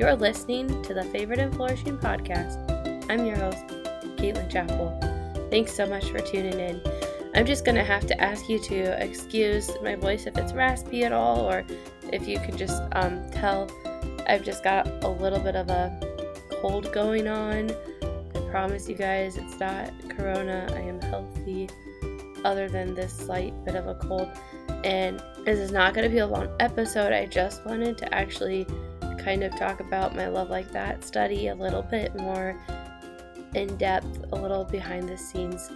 You're listening to the Favorite and Flourishing podcast. I'm your host, Caitlin Chapel. Thanks so much for tuning in. I'm just going to have to ask you to excuse my voice if it's raspy at all, or if you can just um, tell I've just got a little bit of a cold going on. I promise you guys it's not corona. I am healthy, other than this slight bit of a cold. And this is not going to be a long episode. I just wanted to actually kind of talk about my Love Like That study a little bit more in depth, a little behind the scenes.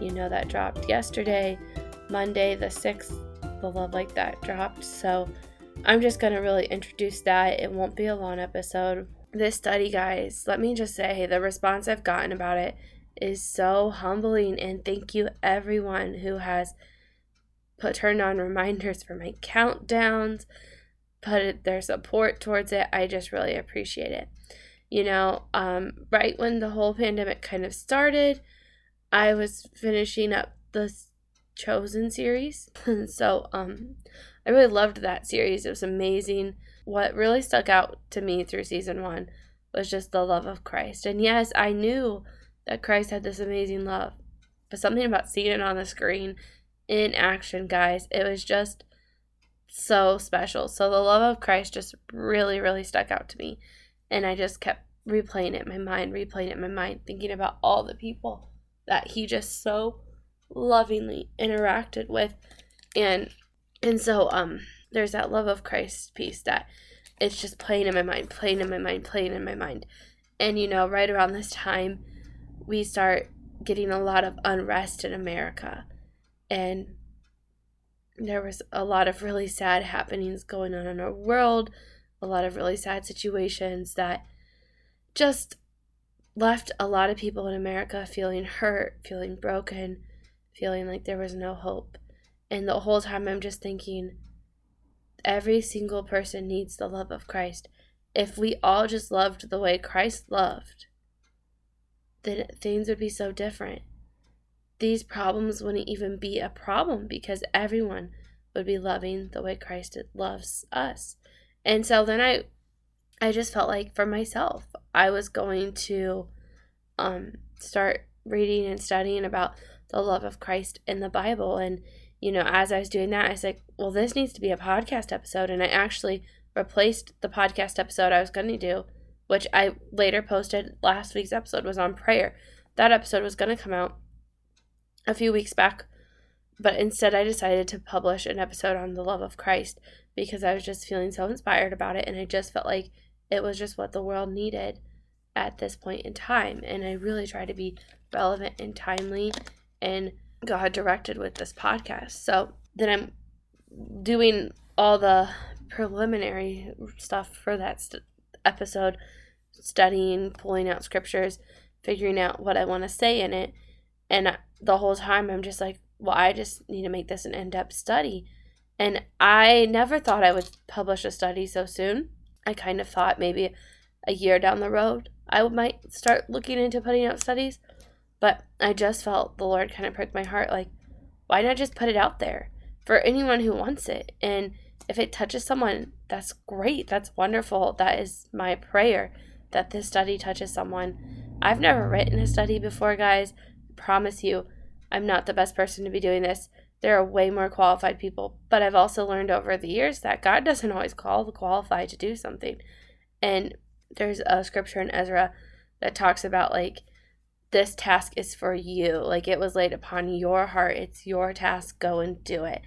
You know, that dropped yesterday, Monday, the 6th, the Love Like That dropped. So I'm just going to really introduce that. It won't be a long episode. This study, guys, let me just say the response I've gotten about it is so humbling. And thank you, everyone who has put turned on reminders for my countdowns, put their support towards it. I just really appreciate it. You know, um, right when the whole pandemic kind of started, I was finishing up the Chosen series. And so um, I really loved that series. It was amazing. What really stuck out to me through season one was just the love of Christ. And yes, I knew that Christ had this amazing love, but something about seeing it on the screen in action, guys. It was just so special. So the love of Christ just really, really stuck out to me. And I just kept replaying it in my mind, replaying it in my mind, thinking about all the people that he just so lovingly interacted with. And and so um there's that love of Christ piece that it's just playing in my mind, playing in my mind, playing in my mind. And you know, right around this time we start getting a lot of unrest in America and there was a lot of really sad happenings going on in our world, a lot of really sad situations that just left a lot of people in America feeling hurt, feeling broken, feeling like there was no hope. And the whole time I'm just thinking, every single person needs the love of Christ. If we all just loved the way Christ loved, then things would be so different these problems wouldn't even be a problem because everyone would be loving the way Christ loves us. And so then I I just felt like for myself, I was going to um start reading and studying about the love of Christ in the Bible and you know, as I was doing that, I was like, well, this needs to be a podcast episode and I actually replaced the podcast episode I was going to do, which I later posted last week's episode was on prayer. That episode was going to come out a few weeks back, but instead I decided to publish an episode on the love of Christ because I was just feeling so inspired about it and I just felt like it was just what the world needed at this point in time. And I really try to be relevant and timely and God directed with this podcast. So then I'm doing all the preliminary stuff for that st- episode, studying, pulling out scriptures, figuring out what I want to say in it. And the whole time I'm just like, well, I just need to make this an in depth study. And I never thought I would publish a study so soon. I kind of thought maybe a year down the road I might start looking into putting out studies. But I just felt the Lord kind of pricked my heart like, why not just put it out there for anyone who wants it? And if it touches someone, that's great. That's wonderful. That is my prayer that this study touches someone. I've never written a study before, guys. Promise you, I'm not the best person to be doing this. There are way more qualified people. But I've also learned over the years that God doesn't always call the qualified to do something. And there's a scripture in Ezra that talks about like this task is for you. Like it was laid upon your heart. It's your task. Go and do it.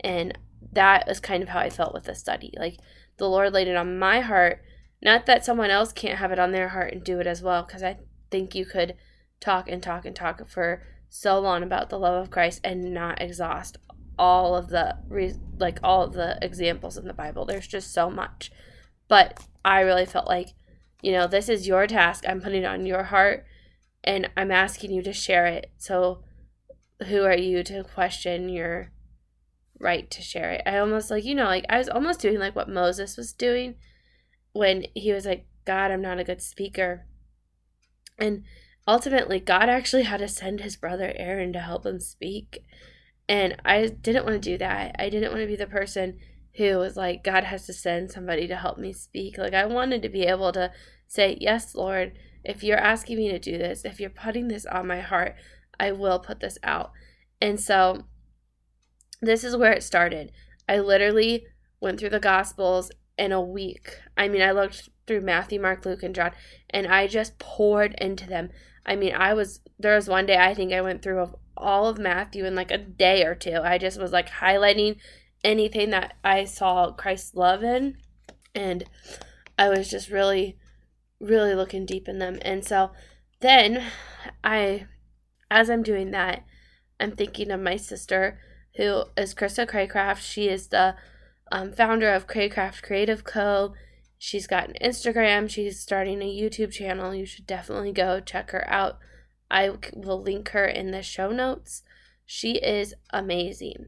And that was kind of how I felt with the study. Like the Lord laid it on my heart. Not that someone else can't have it on their heart and do it as well, because I think you could talk and talk and talk for so long about the love of Christ and not exhaust all of the like all of the examples in the Bible. There's just so much. But I really felt like, you know, this is your task. I'm putting it on your heart and I'm asking you to share it. So who are you to question your right to share it? I almost like, you know, like I was almost doing like what Moses was doing when he was like, God, I'm not a good speaker. And ultimately, God actually had to send his brother Aaron to help him speak. And I didn't want to do that. I didn't want to be the person who was like, God has to send somebody to help me speak. Like, I wanted to be able to say, Yes, Lord, if you're asking me to do this, if you're putting this on my heart, I will put this out. And so, this is where it started. I literally went through the Gospels in a week. I mean, I looked through Matthew, Mark, Luke, and John, and I just poured into them. I mean, I was, there was one day I think I went through all of Matthew in like a day or two. I just was like highlighting anything that I saw Christ's love in. And I was just really, really looking deep in them. And so then I, as I'm doing that, I'm thinking of my sister who is Krista Craycraft. She is the um, founder of Craycraft Creative Co. She's got an Instagram. She's starting a YouTube channel. You should definitely go check her out. I will link her in the show notes. She is amazing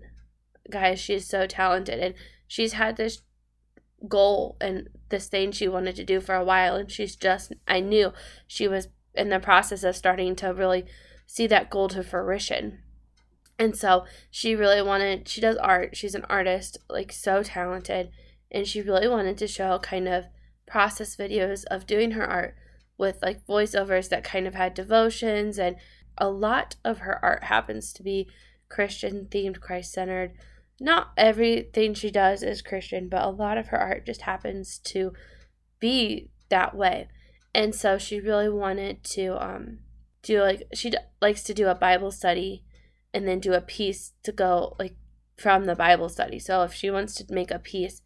guys, she's so talented and she's had this goal and this thing she wanted to do for a while and she's just I knew she was in the process of starting to really see that goal to fruition. And so she really wanted she does art. She's an artist, like so talented, and she really wanted to show kind of process videos of doing her art with like voiceovers that kind of had devotions and a lot of her art happens to be Christian themed, Christ centered not everything she does is Christian, but a lot of her art just happens to be that way. And so she really wanted to um do like she d- likes to do a Bible study and then do a piece to go like from the Bible study. So if she wants to make a piece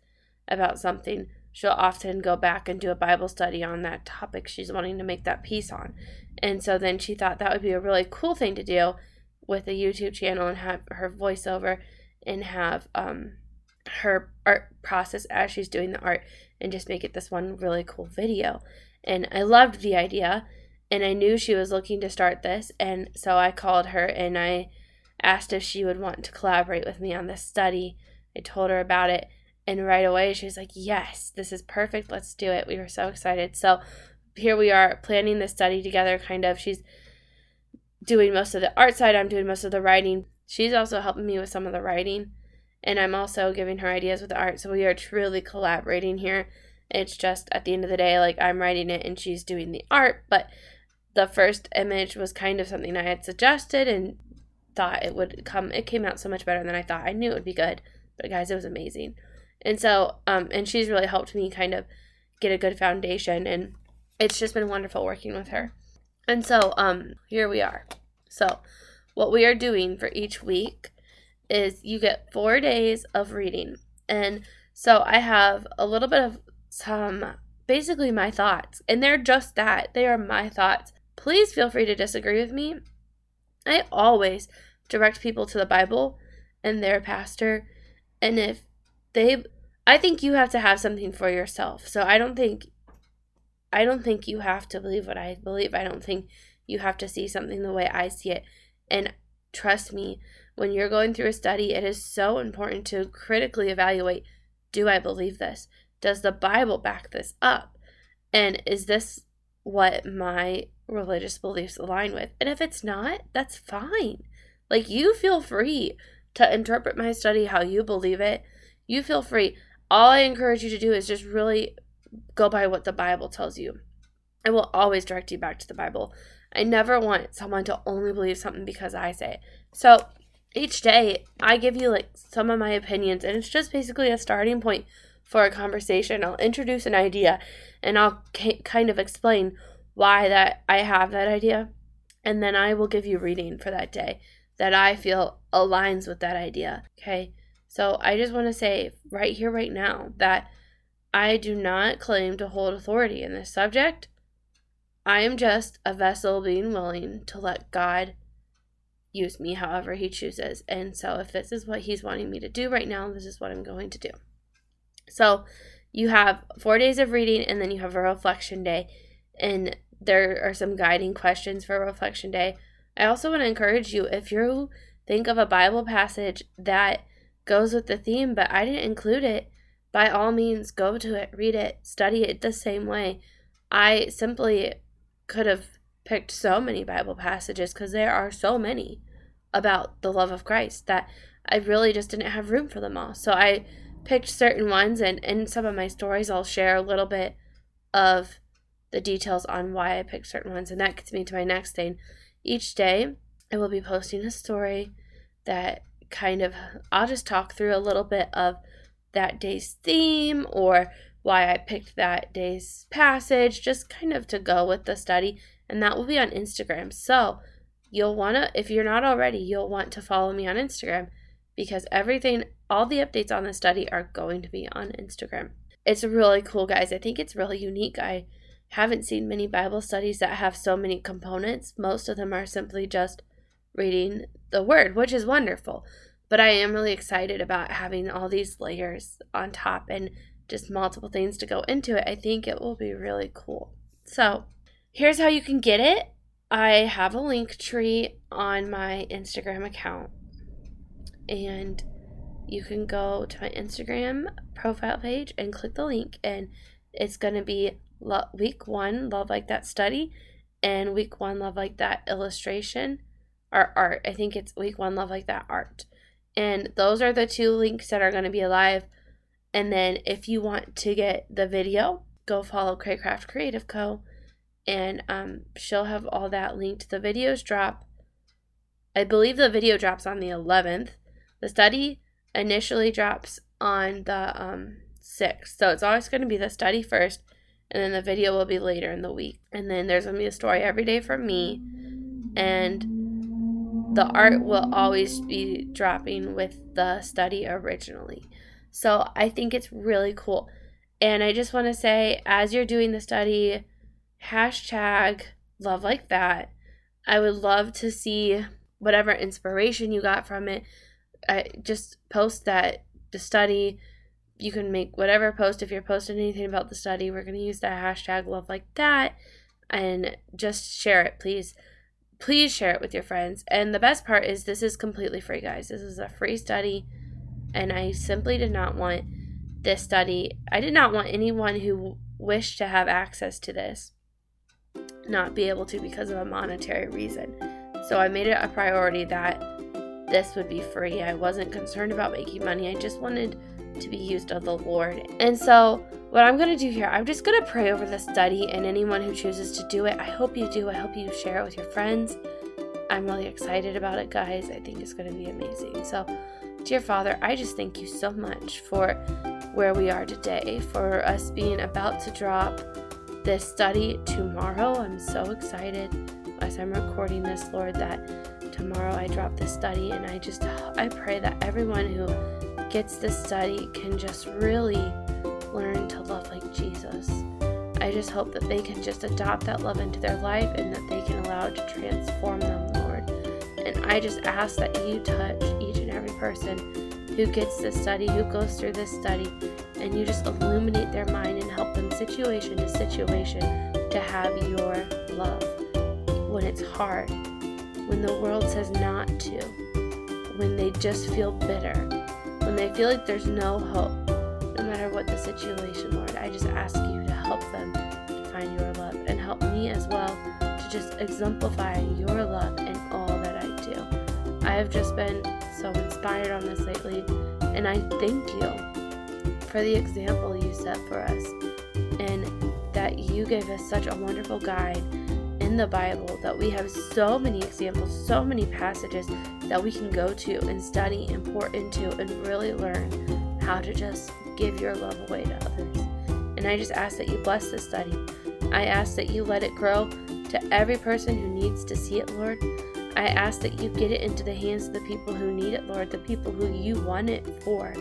about something, she'll often go back and do a Bible study on that topic she's wanting to make that piece on. And so then she thought that would be a really cool thing to do with a YouTube channel and have her voiceover and have um, her art process as she's doing the art and just make it this one really cool video. And I loved the idea and I knew she was looking to start this. And so I called her and I asked if she would want to collaborate with me on this study. I told her about it. And right away, she was like, Yes, this is perfect. Let's do it. We were so excited. So here we are planning the study together, kind of. She's doing most of the art side, I'm doing most of the writing. She's also helping me with some of the writing, and I'm also giving her ideas with the art. So we are truly collaborating here. It's just at the end of the day, like I'm writing it and she's doing the art, but the first image was kind of something I had suggested and thought it would come. It came out so much better than I thought. I knew it would be good, but guys, it was amazing. And so, um, and she's really helped me kind of get a good foundation, and it's just been wonderful working with her. And so, um, here we are. So, what we are doing for each week is you get four days of reading. And so I have a little bit of some basically my thoughts, and they're just that. They are my thoughts. Please feel free to disagree with me. I always direct people to the Bible and their pastor. And if they I think you have to have something for yourself. So I don't think I don't think you have to believe what I believe. I don't think you have to see something the way I see it. And trust me, when you're going through a study, it is so important to critically evaluate do I believe this? Does the Bible back this up? And is this what my religious beliefs align with? And if it's not, that's fine. Like, you feel free to interpret my study how you believe it. You feel free. All I encourage you to do is just really go by what the Bible tells you. I will always direct you back to the Bible. I never want someone to only believe something because I say it. So each day, I give you like some of my opinions, and it's just basically a starting point for a conversation. I'll introduce an idea and I'll ca- kind of explain why that I have that idea, and then I will give you reading for that day that I feel aligns with that idea. Okay? So I just want to say right here right now that I do not claim to hold authority in this subject. I am just a vessel being willing to let God use me however He chooses. And so, if this is what He's wanting me to do right now, this is what I'm going to do. So, you have four days of reading, and then you have a reflection day. And there are some guiding questions for reflection day. I also want to encourage you if you think of a Bible passage that goes with the theme, but I didn't include it, by all means, go to it, read it, study it the same way. I simply could have picked so many Bible passages because there are so many about the love of Christ that I really just didn't have room for them all. So I picked certain ones, and in some of my stories, I'll share a little bit of the details on why I picked certain ones. And that gets me to my next thing. Each day, I will be posting a story that kind of, I'll just talk through a little bit of that day's theme or why I picked that day's passage, just kind of to go with the study. And that will be on Instagram. So you'll want to, if you're not already, you'll want to follow me on Instagram because everything, all the updates on the study are going to be on Instagram. It's really cool, guys. I think it's really unique. I haven't seen many Bible studies that have so many components. Most of them are simply just reading the word, which is wonderful. But I am really excited about having all these layers on top and just multiple things to go into it. I think it will be really cool. So, here's how you can get it. I have a link tree on my Instagram account. And you can go to my Instagram profile page and click the link, and it's going to be week one, Love Like That study, and week one, Love Like That illustration or art. I think it's week one, Love Like That art. And those are the two links that are going to be alive. And then if you want to get the video, go follow Craycraft Creative Co. And um, she'll have all that linked. The videos drop, I believe the video drops on the 11th. The study initially drops on the um, 6th. So it's always going to be the study first and then the video will be later in the week. And then there's gonna be a story every day from me, and the art will always be dropping with the study originally. So I think it's really cool. And I just want to say, as you're doing the study, hashtag love like that. I would love to see whatever inspiration you got from it. I just post that the study you can make whatever post if you're posting anything about the study. We're going to use that hashtag love like that and just share it, please. Please share it with your friends. And the best part is this is completely free, guys. This is a free study, and I simply did not want this study. I did not want anyone who wished to have access to this not be able to because of a monetary reason. So I made it a priority that this would be free. I wasn't concerned about making money. I just wanted to be used of the Lord. And so, what I'm going to do here, I'm just going to pray over the study and anyone who chooses to do it. I hope you do. I hope you share it with your friends. I'm really excited about it, guys. I think it's going to be amazing. So, dear Father, I just thank you so much for where we are today, for us being about to drop this study tomorrow. I'm so excited as I'm recording this, Lord, that tomorrow I drop this study and I just I pray that everyone who gets this study can just really learn to love like Jesus. I just hope that they can just adopt that love into their life and that they can allow it to transform them, Lord. And I just ask that you touch each and every person who gets this study, who goes through this study, and you just illuminate their mind and help them situation to situation to have your love when it's hard, when the world says not to, when they just feel bitter they feel like there's no hope, no matter what the situation, Lord, I just ask you to help them to find your love and help me as well to just exemplify your love in all that I do. I have just been so inspired on this lately, and I thank you for the example you set for us and that you gave us such a wonderful guide in the Bible that we have so many examples, so many passages that we can go to and study and pour into and really learn how to just give your love away to others. And I just ask that you bless this study. I ask that you let it grow to every person who needs to see it, Lord. I ask that you get it into the hands of the people who need it, Lord, the people who you want it for.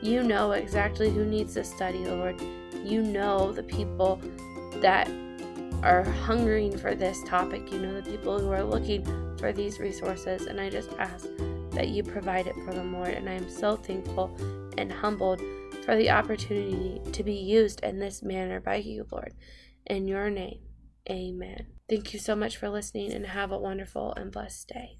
You know exactly who needs this study, Lord. You know the people that are hungering for this topic, you know, the people who are looking for these resources. And I just ask that you provide it for them, Lord. And I am so thankful and humbled for the opportunity to be used in this manner by you, Lord. In your name, amen. Thank you so much for listening and have a wonderful and blessed day.